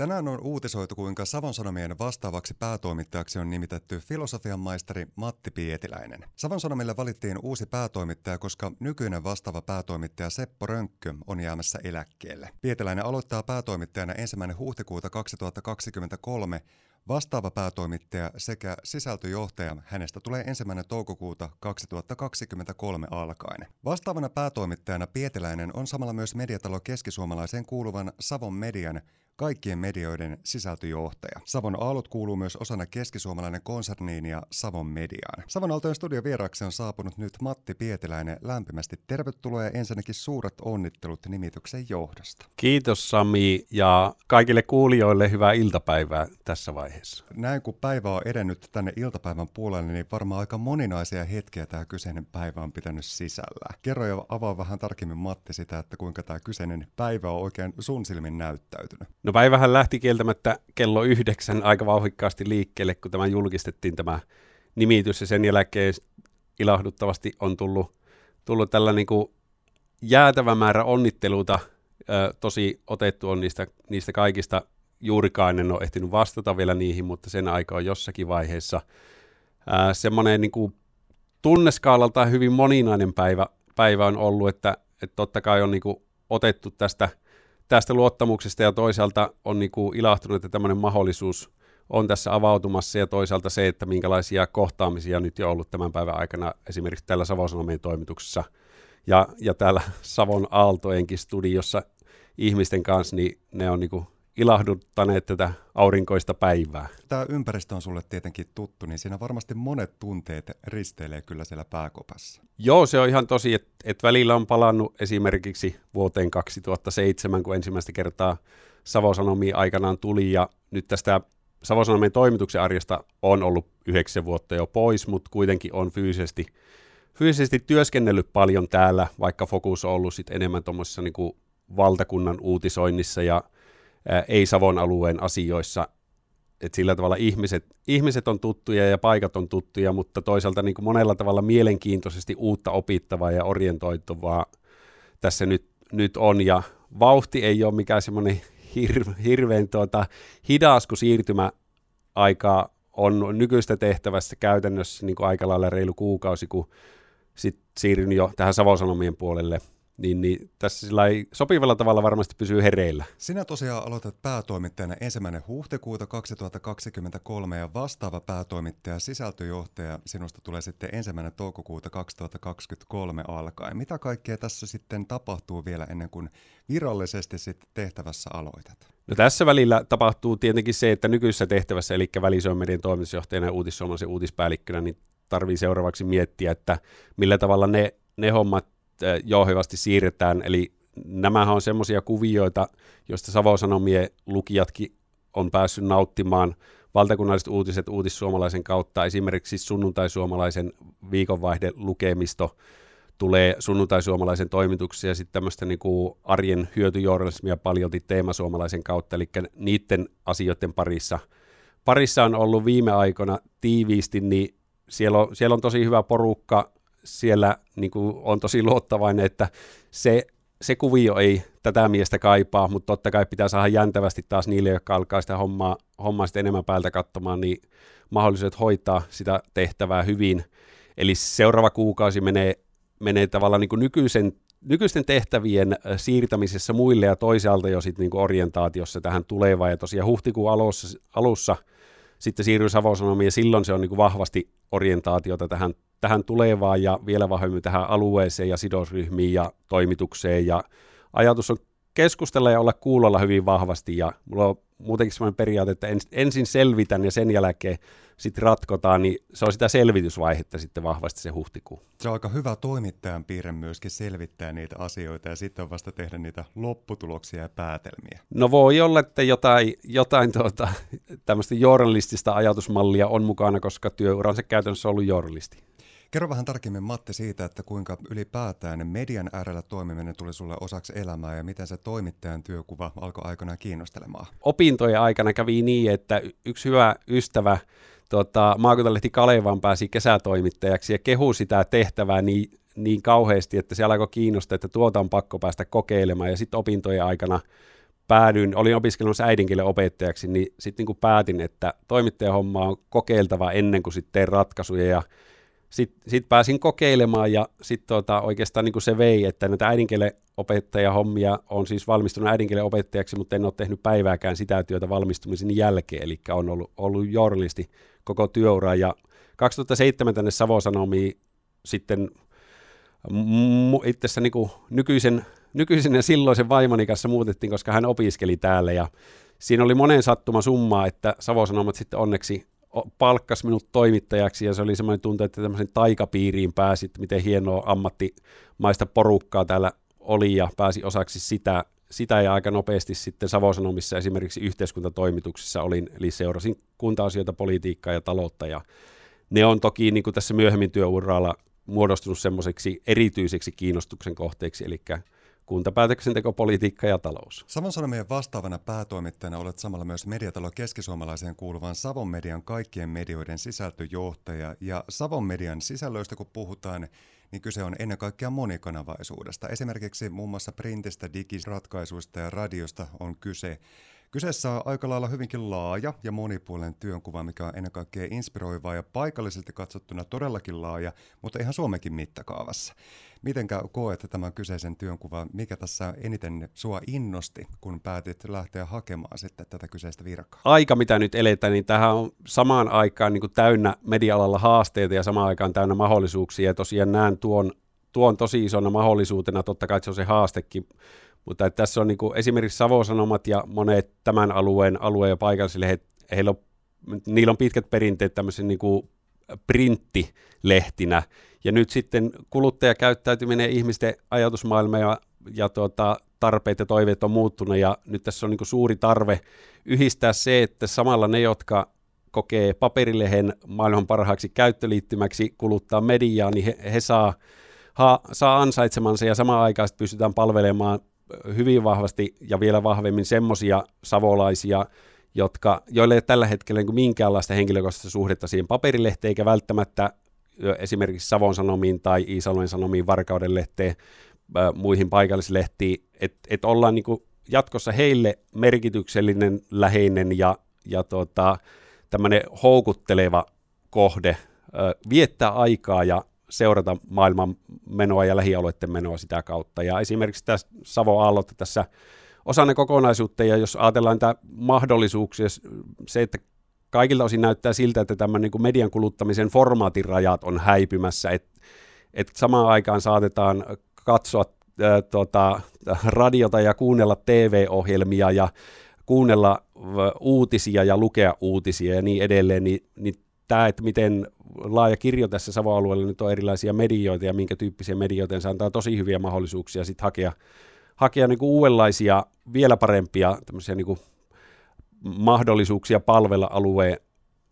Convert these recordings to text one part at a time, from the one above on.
Tänään on uutisoitu, kuinka Savon Sanomien vastaavaksi päätoimittajaksi on nimitetty filosofian maisteri Matti Pietiläinen. Savon Sanomille valittiin uusi päätoimittaja, koska nykyinen vastaava päätoimittaja Seppo Rönkkö on jäämässä eläkkeelle. Pietiläinen aloittaa päätoimittajana ensimmäinen huhtikuuta 2023 Vastaava päätoimittaja sekä sisältöjohtaja hänestä tulee ensimmäinen toukokuuta 2023 alkaen. Vastaavana päätoimittajana Pietiläinen on samalla myös mediatalo keskisuomalaiseen kuuluvan Savon median kaikkien medioiden sisältöjohtaja. Savon Aalut kuuluu myös osana keskisuomalainen konserniin ja Savon mediaan. Savon Aaltojen studio vieraksi on saapunut nyt Matti Pietiläinen. Lämpimästi tervetuloa ja ensinnäkin suuret onnittelut nimityksen johdosta. Kiitos Sami ja kaikille kuulijoille hyvää iltapäivää tässä vaiheessa. Näin kun päivä on edennyt tänne iltapäivän puolelle, niin varmaan aika moninaisia hetkiä tämä kyseinen päivä on pitänyt sisällä. Kerro ja avaa vähän tarkemmin Matti sitä, että kuinka tämä kyseinen päivä on oikein sun silmin näyttäytynyt. No No päivähän lähti kieltämättä kello yhdeksän aika vauhikkaasti liikkeelle, kun tämä julkistettiin tämä nimitys ja sen jälkeen ilahduttavasti on tullut, tullut tällä niin kuin jäätävä määrä onnitteluita. tosi otettu on niistä, niistä kaikista. Juurikaan en ole ehtinyt vastata vielä niihin, mutta sen aika on jossakin vaiheessa. semmoinen niin tunneskaalalta hyvin moninainen päivä, päivä on ollut, että, että totta kai on niin kuin otettu tästä – tästä luottamuksesta ja toisaalta on niin kuin ilahtunut, että tämmöinen mahdollisuus on tässä avautumassa ja toisaalta se, että minkälaisia kohtaamisia nyt jo ollut tämän päivän aikana esimerkiksi täällä Savon toimituksessa ja, ja täällä Savon Aaltojenkin studiossa ihmisten kanssa, niin ne on niin kuin ilahduttaneet tätä aurinkoista päivää. Tämä ympäristö on sulle tietenkin tuttu, niin siinä varmasti monet tunteet risteilee kyllä siellä pääkopassa. Joo, se on ihan tosi, että et välillä on palannut esimerkiksi vuoteen 2007, kun ensimmäistä kertaa Savosanomia aikanaan tuli, ja nyt tästä Savosanomien toimituksen arjesta on ollut yhdeksän vuotta jo pois, mutta kuitenkin on fyysisesti, fyysisesti työskennellyt paljon täällä, vaikka fokus on ollut sit enemmän tuommoisessa niin valtakunnan uutisoinnissa ja ei-Savon alueen asioissa, että sillä tavalla ihmiset, ihmiset on tuttuja ja paikat on tuttuja, mutta toisaalta niin kuin monella tavalla mielenkiintoisesti uutta opittavaa ja orientoituvaa tässä nyt, nyt on, ja vauhti ei ole mikään semmoinen hir, hirveän tuota, hidas, kun siirtymäaika on nykyistä tehtävässä käytännössä niin kuin aika lailla reilu kuukausi, kun sit siirryn jo tähän Savosanomien puolelle – niin, niin tässä sillä ei sopivalla tavalla varmasti pysyy hereillä. Sinä tosiaan aloitat päätoimittajana ensimmäinen huhtikuuta 2023 ja vastaava päätoimittaja sisältöjohtaja sinusta tulee sitten ensimmäinen toukokuuta 2023 alkaen. Mitä kaikkea tässä sitten tapahtuu vielä ennen kuin virallisesti sitten tehtävässä aloitat? No tässä välillä tapahtuu tietenkin se, että nykyisessä tehtävässä, eli välisyömedien toimitusjohtajana ja uutissuomalaisen uutispäällikkönä, niin tarvii seuraavaksi miettiä, että millä tavalla ne, ne hommat jouhevasti siirretään. Eli nämähän on semmoisia kuvioita, joista Savosanomien lukijatkin on päässyt nauttimaan valtakunnalliset uutiset uutissuomalaisen kautta. Esimerkiksi sunnuntaisuomalaisen viikonvaihde lukemisto tulee sunnuntaisuomalaisen toimituksia ja sitten tämmöistä niin kuin arjen hyötyjournalismia paljolti teemasuomalaisen kautta, eli niiden asioiden parissa, parissa on ollut viime aikoina tiiviisti, niin siellä on, siellä on tosi hyvä porukka, siellä niin kuin on tosi luottavainen, että se, se kuvio ei tätä miestä kaipaa, mutta totta kai pitää saada jäntävästi taas niille, jotka alkaa sitä hommaa, hommaa sitten enemmän päältä katsomaan, niin mahdollisuudet hoitaa sitä tehtävää hyvin. Eli seuraava kuukausi menee, menee tavallaan niin kuin nykyisen, nykyisten tehtävien siirtämisessä muille ja toisaalta jo sitten niin orientaatiossa tähän tulevaan. Ja tosiaan huhtikuun alussa, alussa sitten siirryy Savosanomiin ja silloin se on niin kuin vahvasti orientaatiota tähän tähän tulevaan ja vielä vahvemmin tähän alueeseen ja sidosryhmiin ja toimitukseen. Ja ajatus on keskustella ja olla kuulolla hyvin vahvasti ja mulla on muutenkin sellainen periaate, että ensin selvitän ja sen jälkeen sitten ratkotaan, niin se on sitä selvitysvaihetta sitten vahvasti se huhtikuu. Se on aika hyvä toimittajan piirre myöskin selvittää niitä asioita ja sitten vasta tehdä niitä lopputuloksia ja päätelmiä. No voi olla, että jotain, jotain tuota, tämmöistä journalistista ajatusmallia on mukana, koska työuransa käytännössä on ollut journalisti. Kerro vähän tarkemmin Matti siitä, että kuinka ylipäätään median äärellä toimiminen tuli sulle osaksi elämää ja miten se toimittajan työkuva alkoi aikanaan kiinnostelemaan? Opintojen aikana kävi niin, että yksi hyvä ystävä tota, maakuntalehti Kalevan pääsi kesätoimittajaksi ja kehu sitä tehtävää niin, niin kauheasti, että se alkoi kiinnostaa, että tuota on pakko päästä kokeilemaan ja sitten opintojen aikana päädyin, olin opiskelemassa äidinkielen opettajaksi, niin sitten niin päätin, että toimittajahomma on kokeiltava ennen kuin sitten ratkaisuja ja sitten sit pääsin kokeilemaan ja sitten tota, oikeastaan niin se vei, että näitä äidinkielen opettajahommia on siis valmistunut äidinkielen opettajaksi, mutta en ole tehnyt päivääkään sitä työtä valmistumisen jälkeen, eli on ollut, ollut journalisti koko työura. Ja 2007 tänne Savosanomiin sitten itse asiassa niin nykyisen, nykyisen ja silloisen vaimoni kanssa muutettiin, koska hän opiskeli täällä. Ja siinä oli monen sattuma summaa, että Savosanomat sitten onneksi palkkas minut toimittajaksi ja se oli semmoinen tunte, että tämmöisen taikapiiriin pääsit, miten hienoa ammattimaista porukkaa täällä oli ja pääsi osaksi sitä, sitä ja aika nopeasti sitten Savosanomissa esimerkiksi yhteiskuntatoimituksessa olin, eli seurasin kunta-asioita, politiikkaa ja taloutta ja ne on toki niin kuin tässä myöhemmin työuralla muodostunut semmoiseksi erityiseksi kiinnostuksen kohteeksi, eli kuntapäätöksenteko, politiikka ja talous. Savon Sanomien vastaavana päätoimittajana olet samalla myös mediatalo keskisuomalaiseen kuuluvan Savon median kaikkien medioiden sisältöjohtaja. Ja Savon median sisällöistä kun puhutaan, niin kyse on ennen kaikkea monikanavaisuudesta. Esimerkiksi muun muassa printistä, digiratkaisuista ja radiosta on kyse. Kyseessä on aika lailla hyvinkin laaja ja monipuolinen työnkuva, mikä on ennen kaikkea inspiroivaa ja paikallisesti katsottuna todellakin laaja, mutta ihan Suomenkin mittakaavassa. Mitenkä koet tämän kyseisen työnkuvan, mikä tässä eniten sua innosti, kun päätit lähteä hakemaan sitten tätä kyseistä virkaa? Aika, mitä nyt eletään, niin tähän on samaan aikaan niin kuin täynnä media-alalla haasteita ja samaan aikaan täynnä mahdollisuuksia. Ja tosiaan näen tuon, tuon tosi isona mahdollisuutena, totta kai se on se haastekin, mutta että tässä on niin kuin esimerkiksi Savosanomat ja monet tämän alueen alueen ja paikallisille, he, heillä on, niillä on pitkät perinteet tämmöisen niin kuin printtilehtinä, ja nyt sitten kuluttajakäyttäytyminen, ihmisten ajatusmaailma ja, ja tuota, tarpeet ja toiveet on muuttunut, ja nyt tässä on niin suuri tarve yhdistää se, että samalla ne, jotka kokee paperilehen maailman parhaaksi käyttöliittymäksi kuluttaa mediaa, niin he, he saa, ha, saa ansaitsemansa ja samaan aikaan pystytään palvelemaan hyvin vahvasti ja vielä vahvemmin semmoisia savolaisia, jotka, joille ei ole tällä hetkellä niin minkäänlaista henkilökohtaista suhdetta siihen paperilehteen, eikä välttämättä esimerkiksi Savon Sanomiin tai Iisalmen Sanomiin, Varkauden lehteen, muihin paikallislehtiin, että et ollaan niin jatkossa heille merkityksellinen, läheinen ja, ja tota, tämmöinen houkutteleva kohde viettää aikaa ja seurata maailman menoa ja lähialueiden menoa sitä kautta. Ja esimerkiksi tässä Savo Aallot tässä osana kokonaisuutta, ja jos ajatellaan tämä mahdollisuuksia, se, että kaikilta osin näyttää siltä, että tämän niin kuin median kuluttamisen formaatin rajat on häipymässä, että et samaan aikaan saatetaan katsoa ää, tota, radiota ja kuunnella TV-ohjelmia ja kuunnella uutisia ja lukea uutisia ja niin edelleen, niin, niin tämä, että miten laaja kirjo tässä Savo-alueella nyt on erilaisia medioita ja minkä tyyppisiä medioita, niin se antaa tosi hyviä mahdollisuuksia sitten hakea, hakea niin kuin uudenlaisia, vielä parempia tämmöisiä niin kuin mahdollisuuksia palvella alueen,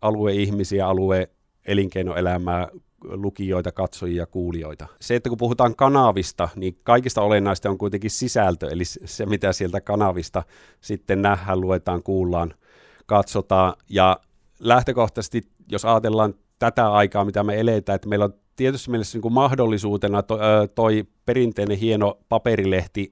alueen ihmisiä, alueen elinkeinoelämää, lukijoita, katsojia, kuulijoita. Se, että kun puhutaan kanavista, niin kaikista olennaista on kuitenkin sisältö, eli se, mitä sieltä kanavista sitten nähdään, luetaan, kuullaan, katsotaan. Ja lähtökohtaisesti, jos ajatellaan tätä aikaa, mitä me eletään, että meillä on tietysti mielessä niin kuin mahdollisuutena to, toi perinteinen hieno paperilehti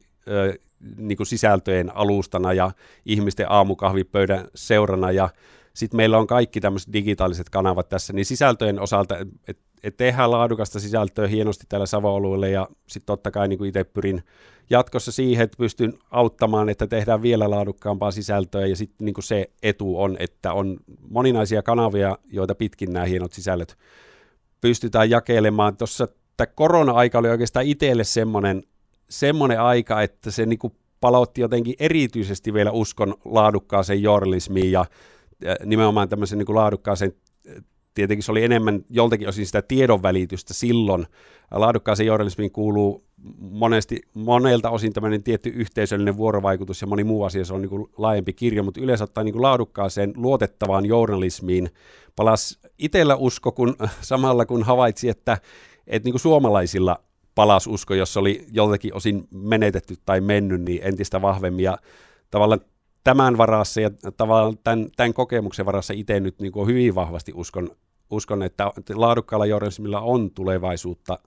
niin kuin sisältöjen alustana ja ihmisten aamukahvipöydän seurana. Ja sitten meillä on kaikki tämmöiset digitaaliset kanavat tässä, niin sisältöjen osalta, että et tehdään laadukasta sisältöä hienosti täällä Savo-alueella ja sitten totta kai niin itse pyrin jatkossa siihen, että pystyn auttamaan, että tehdään vielä laadukkaampaa sisältöä ja sitten niin se etu on, että on moninaisia kanavia, joita pitkin nämä hienot sisällöt pystytään jakelemaan. Tuossa tämä korona-aika oli oikeastaan itselle semmoinen, semmoinen aika, että se niin palautti jotenkin erityisesti vielä uskon laadukkaaseen journalismiin ja nimenomaan tämmöisen niin laadukkaaseen tietenkin se oli enemmän joltakin osin sitä tiedonvälitystä silloin. Laadukkaaseen journalismiin kuuluu monesti, monelta osin tämmöinen tietty yhteisöllinen vuorovaikutus ja moni muu asia, se on niin kuin laajempi kirjo, mutta yleensä ottaen niin kuin laadukkaaseen, luotettavaan journalismiin palas itsellä usko, kun, samalla kun havaitsi, että, että niin kuin suomalaisilla palas usko, jos oli joltakin osin menetetty tai mennyt, niin entistä vahvemmin ja tavallaan tämän varassa ja tavallaan tämän, tämän kokemuksen varassa itse nyt niin kuin hyvin vahvasti uskon, uskon että laadukkaalla journalismilla on tulevaisuutta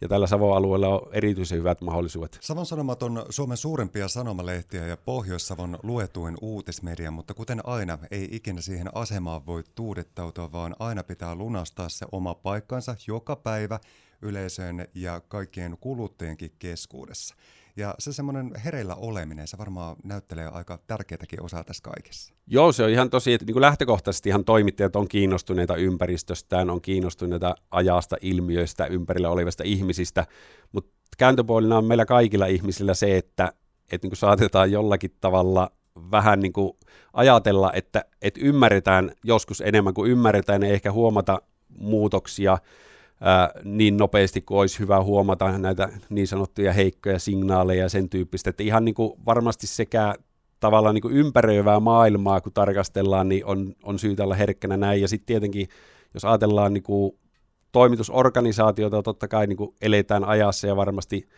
ja tällä Savon alueella on erityisen hyvät mahdollisuudet. Savon Sanomat on Suomen suurimpia sanomalehtiä ja Pohjois-Savon luetuin uutismedia, mutta kuten aina, ei ikinä siihen asemaan voi tuudettautua, vaan aina pitää lunastaa se oma paikkansa joka päivä yleisön ja kaikkien kuluttajienkin keskuudessa. Ja se semmoinen hereillä oleminen, se varmaan näyttelee aika tärkeätäkin osaa tässä kaikessa. Joo, se on ihan tosi, että niin kuin lähtökohtaisesti ihan toimittajat on kiinnostuneita ympäristöstään, on kiinnostuneita ajasta, ilmiöistä, ympärillä olevista ihmisistä, mutta kääntöpuolina on meillä kaikilla ihmisillä se, että, että niin kuin saatetaan jollakin tavalla vähän niin kuin ajatella, että, että ymmärretään joskus enemmän kuin ymmärretään ja ehkä huomata muutoksia niin nopeasti kuin olisi hyvä huomata näitä niin sanottuja heikkoja signaaleja ja sen tyyppistä, että ihan niin kuin varmasti sekä tavallaan niin kuin ympäröivää maailmaa, kun tarkastellaan, niin on, on syytä olla herkkänä näin. Ja sitten tietenkin, jos ajatellaan niin kuin toimitusorganisaatiota, totta kai niin kuin eletään ajassa ja varmasti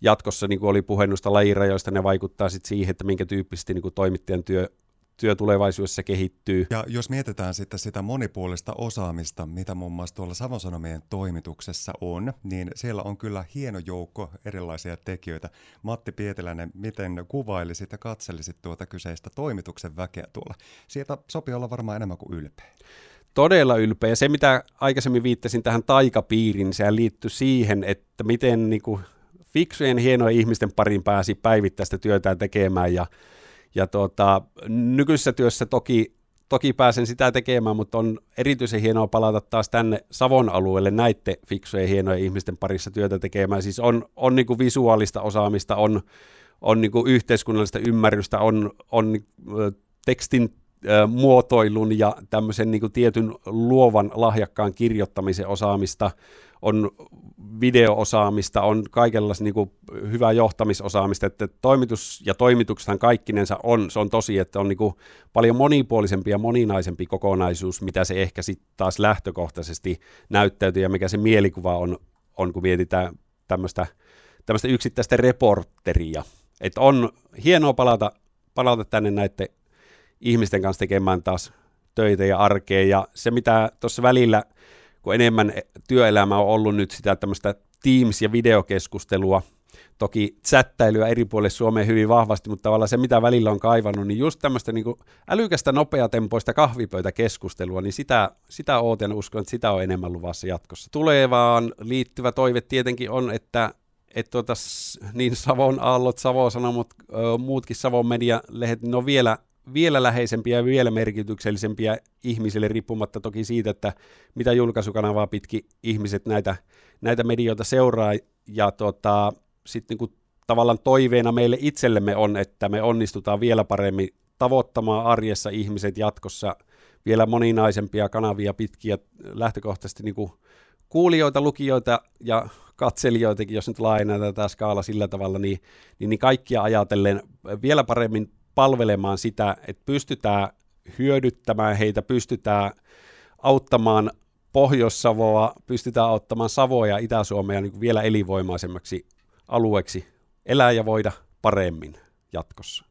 jatkossa, niin kuin oli puhennusta lajirajoista, ne vaikuttaa sitten siihen, että minkä tyyppisesti niin kuin toimittajan työ työ tulevaisuudessa kehittyy. Ja jos mietitään sitten sitä monipuolista osaamista, mitä muun muassa tuolla Savon Sanomien toimituksessa on, niin siellä on kyllä hieno joukko erilaisia tekijöitä. Matti Pietiläinen, miten kuvailisit ja katselisit tuota kyseistä toimituksen väkeä tuolla? Sieltä sopii olla varmaan enemmän kuin ylpeä. Todella ylpeä. Ja se, mitä aikaisemmin viittasin tähän taikapiiriin, se liittyy siihen, että miten niin kuin, fiksujen hienojen ihmisten parin pääsi päivittäistä työtään tekemään ja ja tuota, nykyisessä työssä toki, toki pääsen sitä tekemään, mutta on erityisen hienoa palata taas tänne Savon alueelle näiden fiksujen hienojen ihmisten parissa työtä tekemään. Siis on, on niin kuin visuaalista osaamista, on, on niin kuin yhteiskunnallista ymmärrystä, on, on tekstin muotoilun ja tämmöisen niin kuin tietyn luovan lahjakkaan kirjoittamisen osaamista, on videoosaamista, on kaikenlaista niin kuin hyvää johtamisosaamista, että toimitus ja toimituksethan kaikkinensa on, se on tosi, että on niin kuin paljon monipuolisempi ja moninaisempi kokonaisuus, mitä se ehkä sitten taas lähtökohtaisesti näyttäytyy ja mikä se mielikuva on, on kun mietitään tämmöistä, tämmöistä yksittäistä reporteria. Että on hienoa palata, palata tänne näiden ihmisten kanssa tekemään taas töitä ja arkea ja se mitä tuossa välillä – kun enemmän työelämä on ollut nyt sitä tämmöistä Teams- ja videokeskustelua, toki chattailuja eri puolille Suomeen hyvin vahvasti, mutta tavallaan se, mitä välillä on kaivannut, niin just tämmöistä niin älykästä, nopeatempoista kahvipöytäkeskustelua, niin sitä, sitä ootan uskon, että sitä on enemmän luvassa jatkossa. Tulevaan liittyvä toive tietenkin on, että että tuota, niin Savon Aallot, Savon Sanomat, muutkin Savon medialehdet, ne on vielä vielä läheisempiä ja vielä merkityksellisempiä ihmisille, riippumatta toki siitä, että mitä julkaisukanavaa pitki ihmiset näitä, näitä medioita seuraa. Ja tota, sitten niin tavallaan toiveena meille itsellemme on, että me onnistutaan vielä paremmin tavoittamaan arjessa ihmiset jatkossa vielä moninaisempia kanavia pitkiä lähtökohtaisesti niin kuin kuulijoita, lukijoita ja katselijoitakin, jos nyt laajennetaan tämä skaala sillä tavalla, niin, niin, niin kaikkia ajatellen vielä paremmin palvelemaan sitä, että pystytään hyödyttämään heitä, pystytään auttamaan Pohjois-Savoa, pystytään auttamaan Savoa ja Itä-Suomea niin vielä elinvoimaisemmaksi alueeksi elää ja voida paremmin jatkossa.